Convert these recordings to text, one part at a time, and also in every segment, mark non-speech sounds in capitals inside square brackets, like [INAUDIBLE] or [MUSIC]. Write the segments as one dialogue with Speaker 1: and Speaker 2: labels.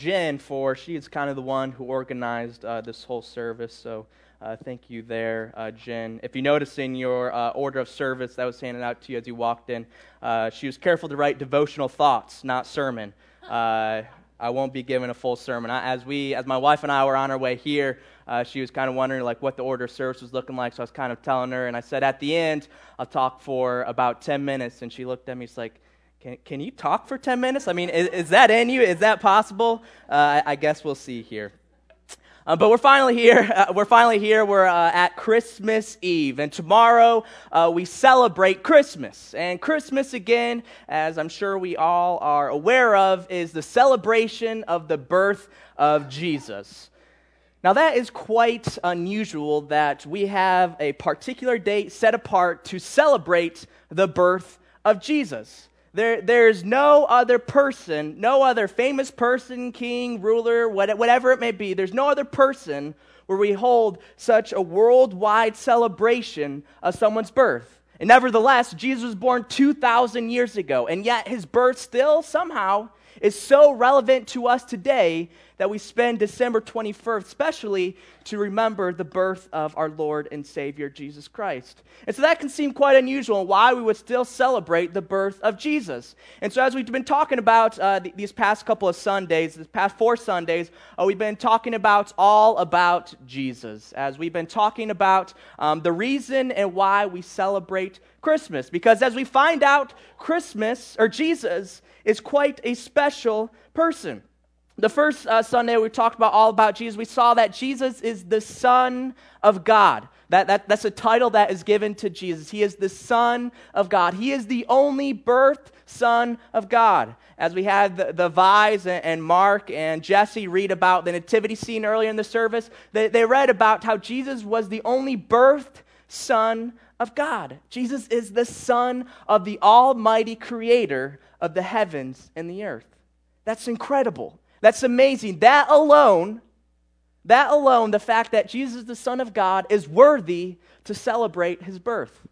Speaker 1: Jen for she is kind of the one who organized uh, this whole service. So uh, thank you there, uh, Jen. If you notice in your uh, order of service that was handed out to you as you walked in, uh, she was careful to write devotional thoughts, not sermon. Uh, I won't be giving a full sermon. I, as we, as my wife and I were on our way here, uh, she was kind of wondering like what the order of service was looking like. So I was kind of telling her, and I said at the end I'll talk for about ten minutes, and she looked at me. She's like, "Can can you talk for ten minutes? I mean, is, is that in you? Is that possible? Uh, I, I, guess we'll see here." Uh, but we're finally here. [LAUGHS] Uh, we're finally here. We're uh, at Christmas Eve. And tomorrow uh, we celebrate Christmas. And Christmas, again, as I'm sure we all are aware of, is the celebration of the birth of Jesus. Now, that is quite unusual that we have a particular date set apart to celebrate the birth of Jesus. There, there's no other person, no other famous person, king, ruler, whatever it may be, there's no other person where we hold such a worldwide celebration of someone's birth. And nevertheless, Jesus was born 2,000 years ago, and yet his birth still somehow is so relevant to us today that we spend December 21st, especially to remember the birth of our Lord and Savior Jesus Christ. And so that can seem quite unusual why we would still celebrate the birth of Jesus. And so, as we've been talking about uh, th- these past couple of Sundays, these past four Sundays, uh, we've been talking about all about Jesus, as we've been talking about um, the reason and why we celebrate Christmas. Because as we find out, Christmas, or Jesus, is quite a special person. The first uh, Sunday we talked about all about Jesus, we saw that Jesus is the Son of God. That, that, that's a title that is given to Jesus. He is the Son of God. He is the only birthed Son of God. As we had the, the Vise and, and, Mark and Jesse read about the nativity scene earlier in the service, they, they read about how Jesus was the only birthed Son of God. Jesus is the Son of the Almighty Creator of the heavens and the earth. That's incredible. That's amazing. That alone, that alone, the fact that Jesus, the Son of God, is worthy to celebrate his birth.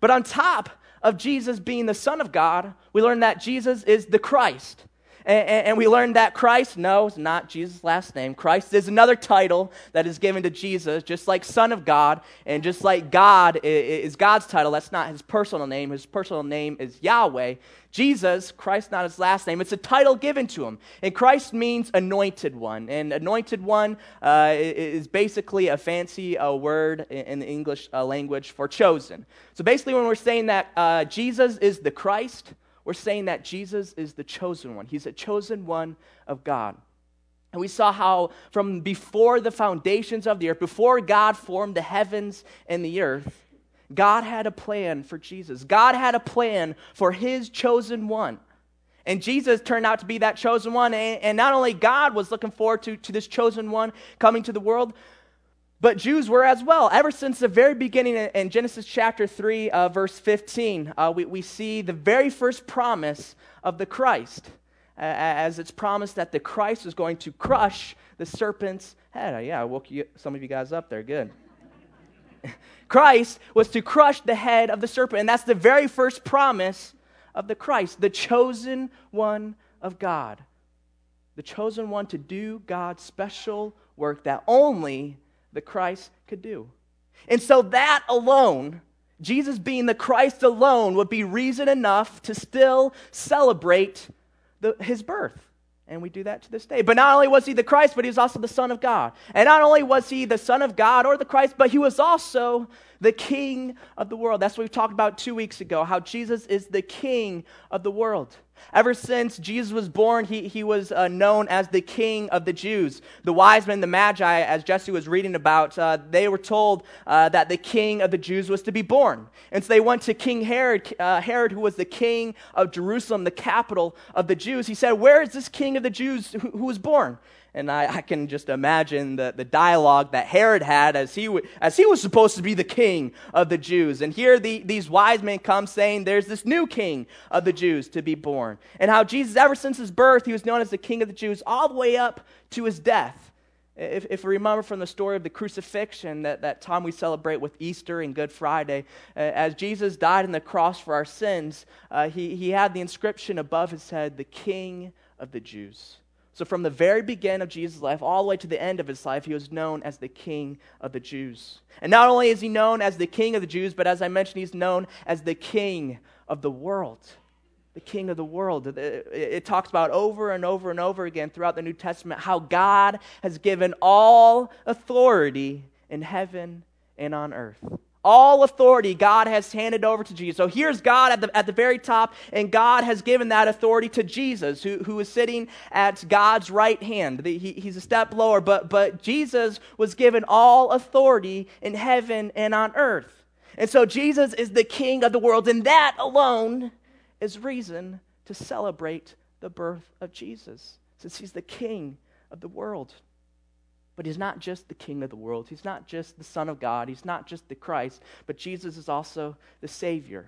Speaker 1: But on top of Jesus being the Son of God, we learn that Jesus is the Christ. And, and, we learned that Christ, no, it's not Jesus' last name. Christ is another title that is given to Jesus, just like Son of God, and just like God is God's title. That's not his personal name. His personal name is Yahweh. Jesus, Christ, not his last name, it's a title given to him. And Christ means anointed one. And anointed one uh, is basically a fancy uh, word in the English uh, language for chosen. So basically, when we're saying that uh, Jesus is the Christ, we're saying that Jesus is the chosen one. He's a chosen one of God. And we saw how from before the foundations of the earth, before God formed the heavens and the earth, God had a plan for Jesus. God had a plan for his chosen one. And Jesus turned out to be that chosen one. And, not only God was looking forward to, to this chosen one coming to the world, but Jews were as well. Ever since the very beginning in Genesis chapter 3, uh, verse 15, uh, we, we see the very first promise of the Christ, uh, as it's promised that the Christ is going to crush the serpent's head. Uh, yeah, I woke you, some of you guys up there. Good. [LAUGHS] Christ was to crush the head of the serpent, and that's the very first promise of the Christ, the chosen one of God. The chosen one to do God's special work that only the Christ could do. And so that alone, Jesus being the Christ alone, would be reason enough to still celebrate the, his birth. And we do that to this day. But not only was he the Christ, but he was also the Son of God. And not only was he the Son of God or the Christ, but he was also the King of the world. That's what we talked about two weeks ago, how Jesus is the King of the world. Ever since Jesus was born, he, he was uh, known as the king of the Jews. The wise men, the magi, as Jesse was reading about, uh, they were told uh, that the king of the Jews was to be born. And so they went to King Herod, uh, Herod, who was the king of Jerusalem, the capital of the Jews. He said, Where is this king of the Jews who, who was born? And I, I, can just imagine the, the dialogue that Herod had as he, w- as he was supposed to be the king of the Jews. And here the, these wise men come saying there's this new king of the Jews to be born. And how Jesus, ever since his birth, he was known as the king of the Jews all the way up to his death. If, if we remember from the story of the crucifixion, that, that time we celebrate with Easter and Good Friday, uh, as Jesus died on the cross for our sins, uh, he, he had the inscription above his head, the King of the Jews. So, from the very beginning of Jesus' life all the way to the end of his life, he was known as the King of the Jews. And not only is he known as the King of the Jews, but as I mentioned, he's known as the King of the world. The King of the world. It talks about over and over and over again throughout the New Testament how God has given all authority in heaven and on earth. All authority God has handed over to Jesus. So here's God at the, at the very top, and God has given that authority to Jesus, who, who is sitting at God's right hand. He, he's a step lower, but, but Jesus was given all authority in heaven and on earth. And so Jesus is the king of the world, and that alone is reason to celebrate the birth of Jesus, since he's the king of the world. But he's not just the king of the world. He's not just the Son of God. He's not just the Christ. But Jesus is also the Savior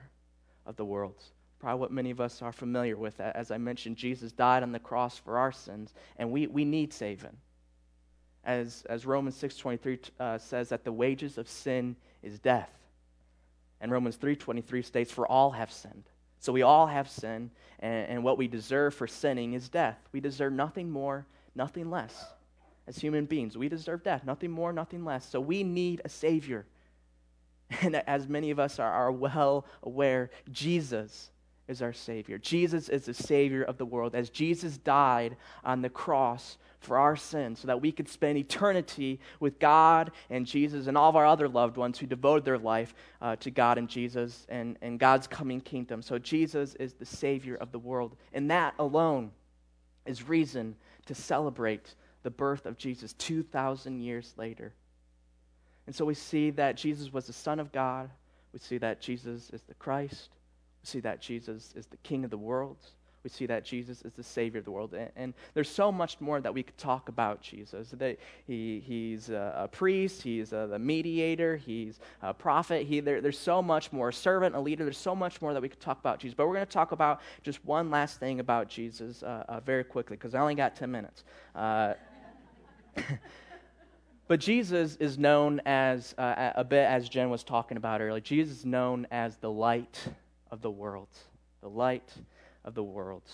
Speaker 1: of the world. Probably what many of us are familiar with. As I mentioned, Jesus died on the cross for our sins, and we, we need saving. As, as Romans 6.23 uh, says that the wages of sin is death. And Romans 3.23 states, for all have sinned. So we all have sin, and, and what we deserve for sinning is death. We deserve nothing more, nothing less as human beings. We deserve death, nothing more, nothing less. So we need a Savior. [LAUGHS] And as many of us are, are well aware, Jesus is our Savior. Jesus is the Savior of the world. As Jesus died on the cross for our sins, so that we could spend eternity with God and Jesus and all of our other loved ones who devoted their life uh, to God and Jesus and, and God's coming kingdom. So Jesus is the Savior of the world. And that alone is reason to celebrate the birth of Jesus 2,000 years later. And so we see that Jesus was the Son of God. We see that Jesus is the Christ. We see that Jesus is the King of the world. We see that Jesus is the Savior of the world. And, and there's so much more that we could talk about Jesus. That he, he's a, a priest, he's a, the mediator, he's a prophet. He, there, there's so much more. A servant, a leader, there's so much more that we could talk about Jesus. But we're going to talk about just one last thing about Jesus uh, uh, very quickly because I only got 10 minutes. Uh, [LAUGHS] but Jesus is known as, uh, a bit as Jen was talking about earlier, Jesus is known as the light of the world. The light of the world.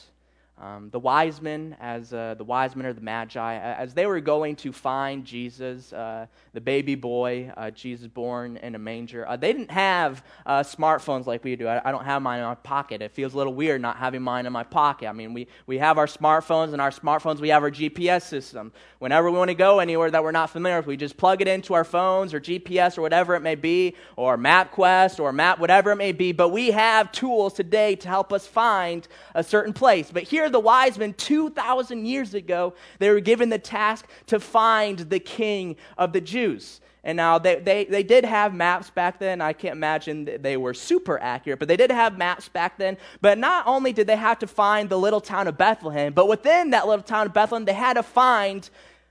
Speaker 1: Um, the wise men, as uh, the wise men or the magi, as they were going to find Jesus, uh, the baby boy, uh, Jesus born in a manger, uh, they didn't have uh, smartphones like we do. I, I, don't have mine in my pocket. It feels a little weird not having mine in my pocket. I mean, we, we have our smartphones, and our smartphones, we have our GPS system. Whenever we want to go anywhere that we're not familiar with, we just plug it into our phones or GPS or whatever it may be, or MapQuest or Map, whatever it may be. But we have tools today to help us find a certain place. But here, the wise men 2,000 years ago, they were given the task to find the king of the Jews. And now they, they, they did have maps back then. I can't imagine they were super accurate, but they did have maps back then. But not only did they have to find the little town of Bethlehem, but within that little town of Bethlehem, they had to find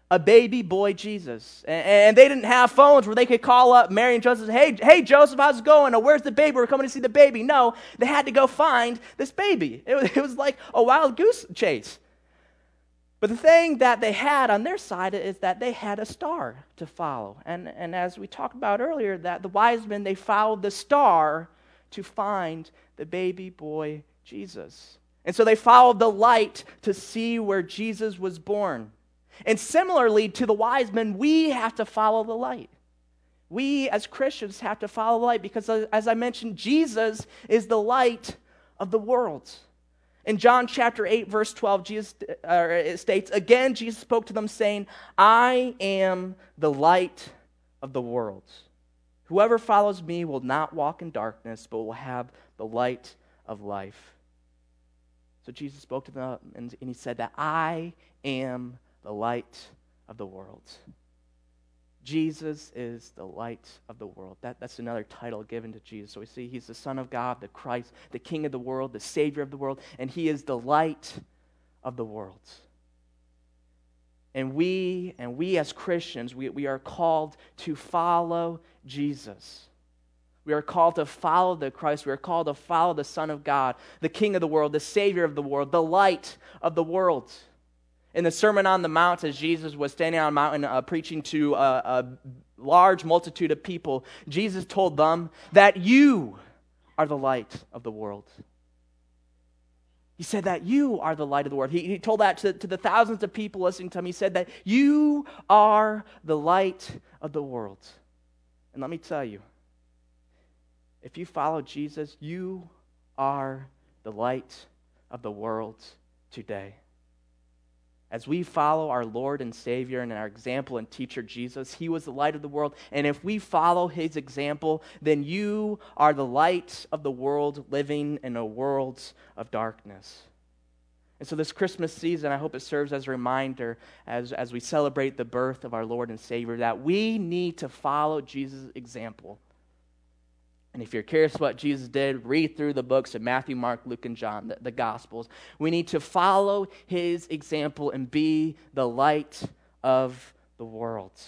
Speaker 1: a baby boy Jesus. And, and, they didn't have phones where they could call up Mary and Joseph, hey, hey, Joseph, how's it going? Or where's the baby? We're coming to see the baby. No, they had to go find this baby. It was, it was like a wild goose chase. But the thing that they had on their side is that they had a star to follow. And, and as we talked about earlier, that the wise men, they followed the star to find the baby boy Jesus. And so they followed the light to see where Jesus was born. And similarly to the wise men, we have to follow the light. We as Christians have to follow the light because, as I mentioned, Jesus is the light of the world. In John chapter 8, verse 12, Jesus uh, states, Again, Jesus spoke to them, saying, I am the light of the world. Whoever follows me will not walk in darkness, but will have the light of life. So Jesus spoke to them, and, and he said that I am the light of the world. Jesus is the light of the world. That, that's another title given to Jesus. So we see he's the Son of God, the Christ, the King of the world, the Savior of the world, and he is the light of the world. And we, and we as Christians, we, we are called to follow Jesus. We are called to follow the Christ. We are called to follow the Son of God, the King of the world, the Savior of the world, the light of the world in the Sermon on the Mount, as Jesus was standing on a mountain uh, preaching to a, a large multitude of people, Jesus told them that you are the light of the world. He said that you are the light of the world. He, he told that to, to the thousands of people listening to him. He said that you are the light of the world. And let me tell you, if you follow Jesus, you are the light of the world today. As we follow our Lord and Savior and our example and teacher Jesus, He was the light of the world. And if we follow His example, then you are the light of the world living in a world of darkness. And so, this Christmas season, I hope it serves as a reminder as, as we celebrate the birth of our Lord and Savior that we need to follow Jesus' example. And if you're curious what Jesus did, read through the books of Matthew, Mark, Luke, and John, the, the Gospels. We need to follow his example and be the light of the world.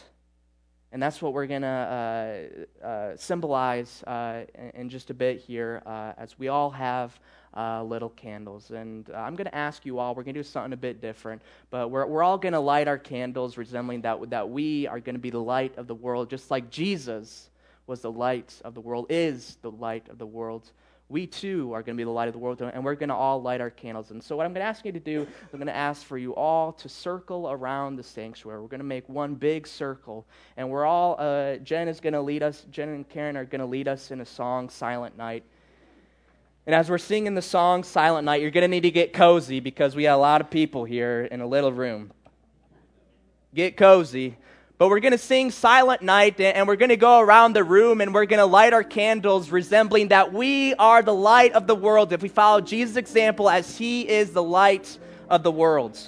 Speaker 1: And that's what we're going to uh, uh, symbolize uh, in, just a bit here uh, as we all have uh, little candles. And uh, I'm going to ask you all, we're going to do something a bit different, but we're, we're all going to light our candles resembling that, that we are going to be the light of the world, just like Jesus was the light of the world, is the light of the world. We too are going to be the light of the world, and we're going to all light our candles. And so, what I'm going to ask you to do, I'm going to ask for you all to circle around the sanctuary. We're going to make one big circle, and we're all, uh, Jen is going to lead us, Jen and Karen are going to lead us in a song, Silent Night. And as we're singing the song Silent Night, you're going to need to get cozy because we got a lot of people here in a little room. Get cozy. But we're going to sing Silent Night and we're going to go around the room and we're going to light our candles, resembling that we are the light of the world if we follow Jesus' example as he is the light of the world.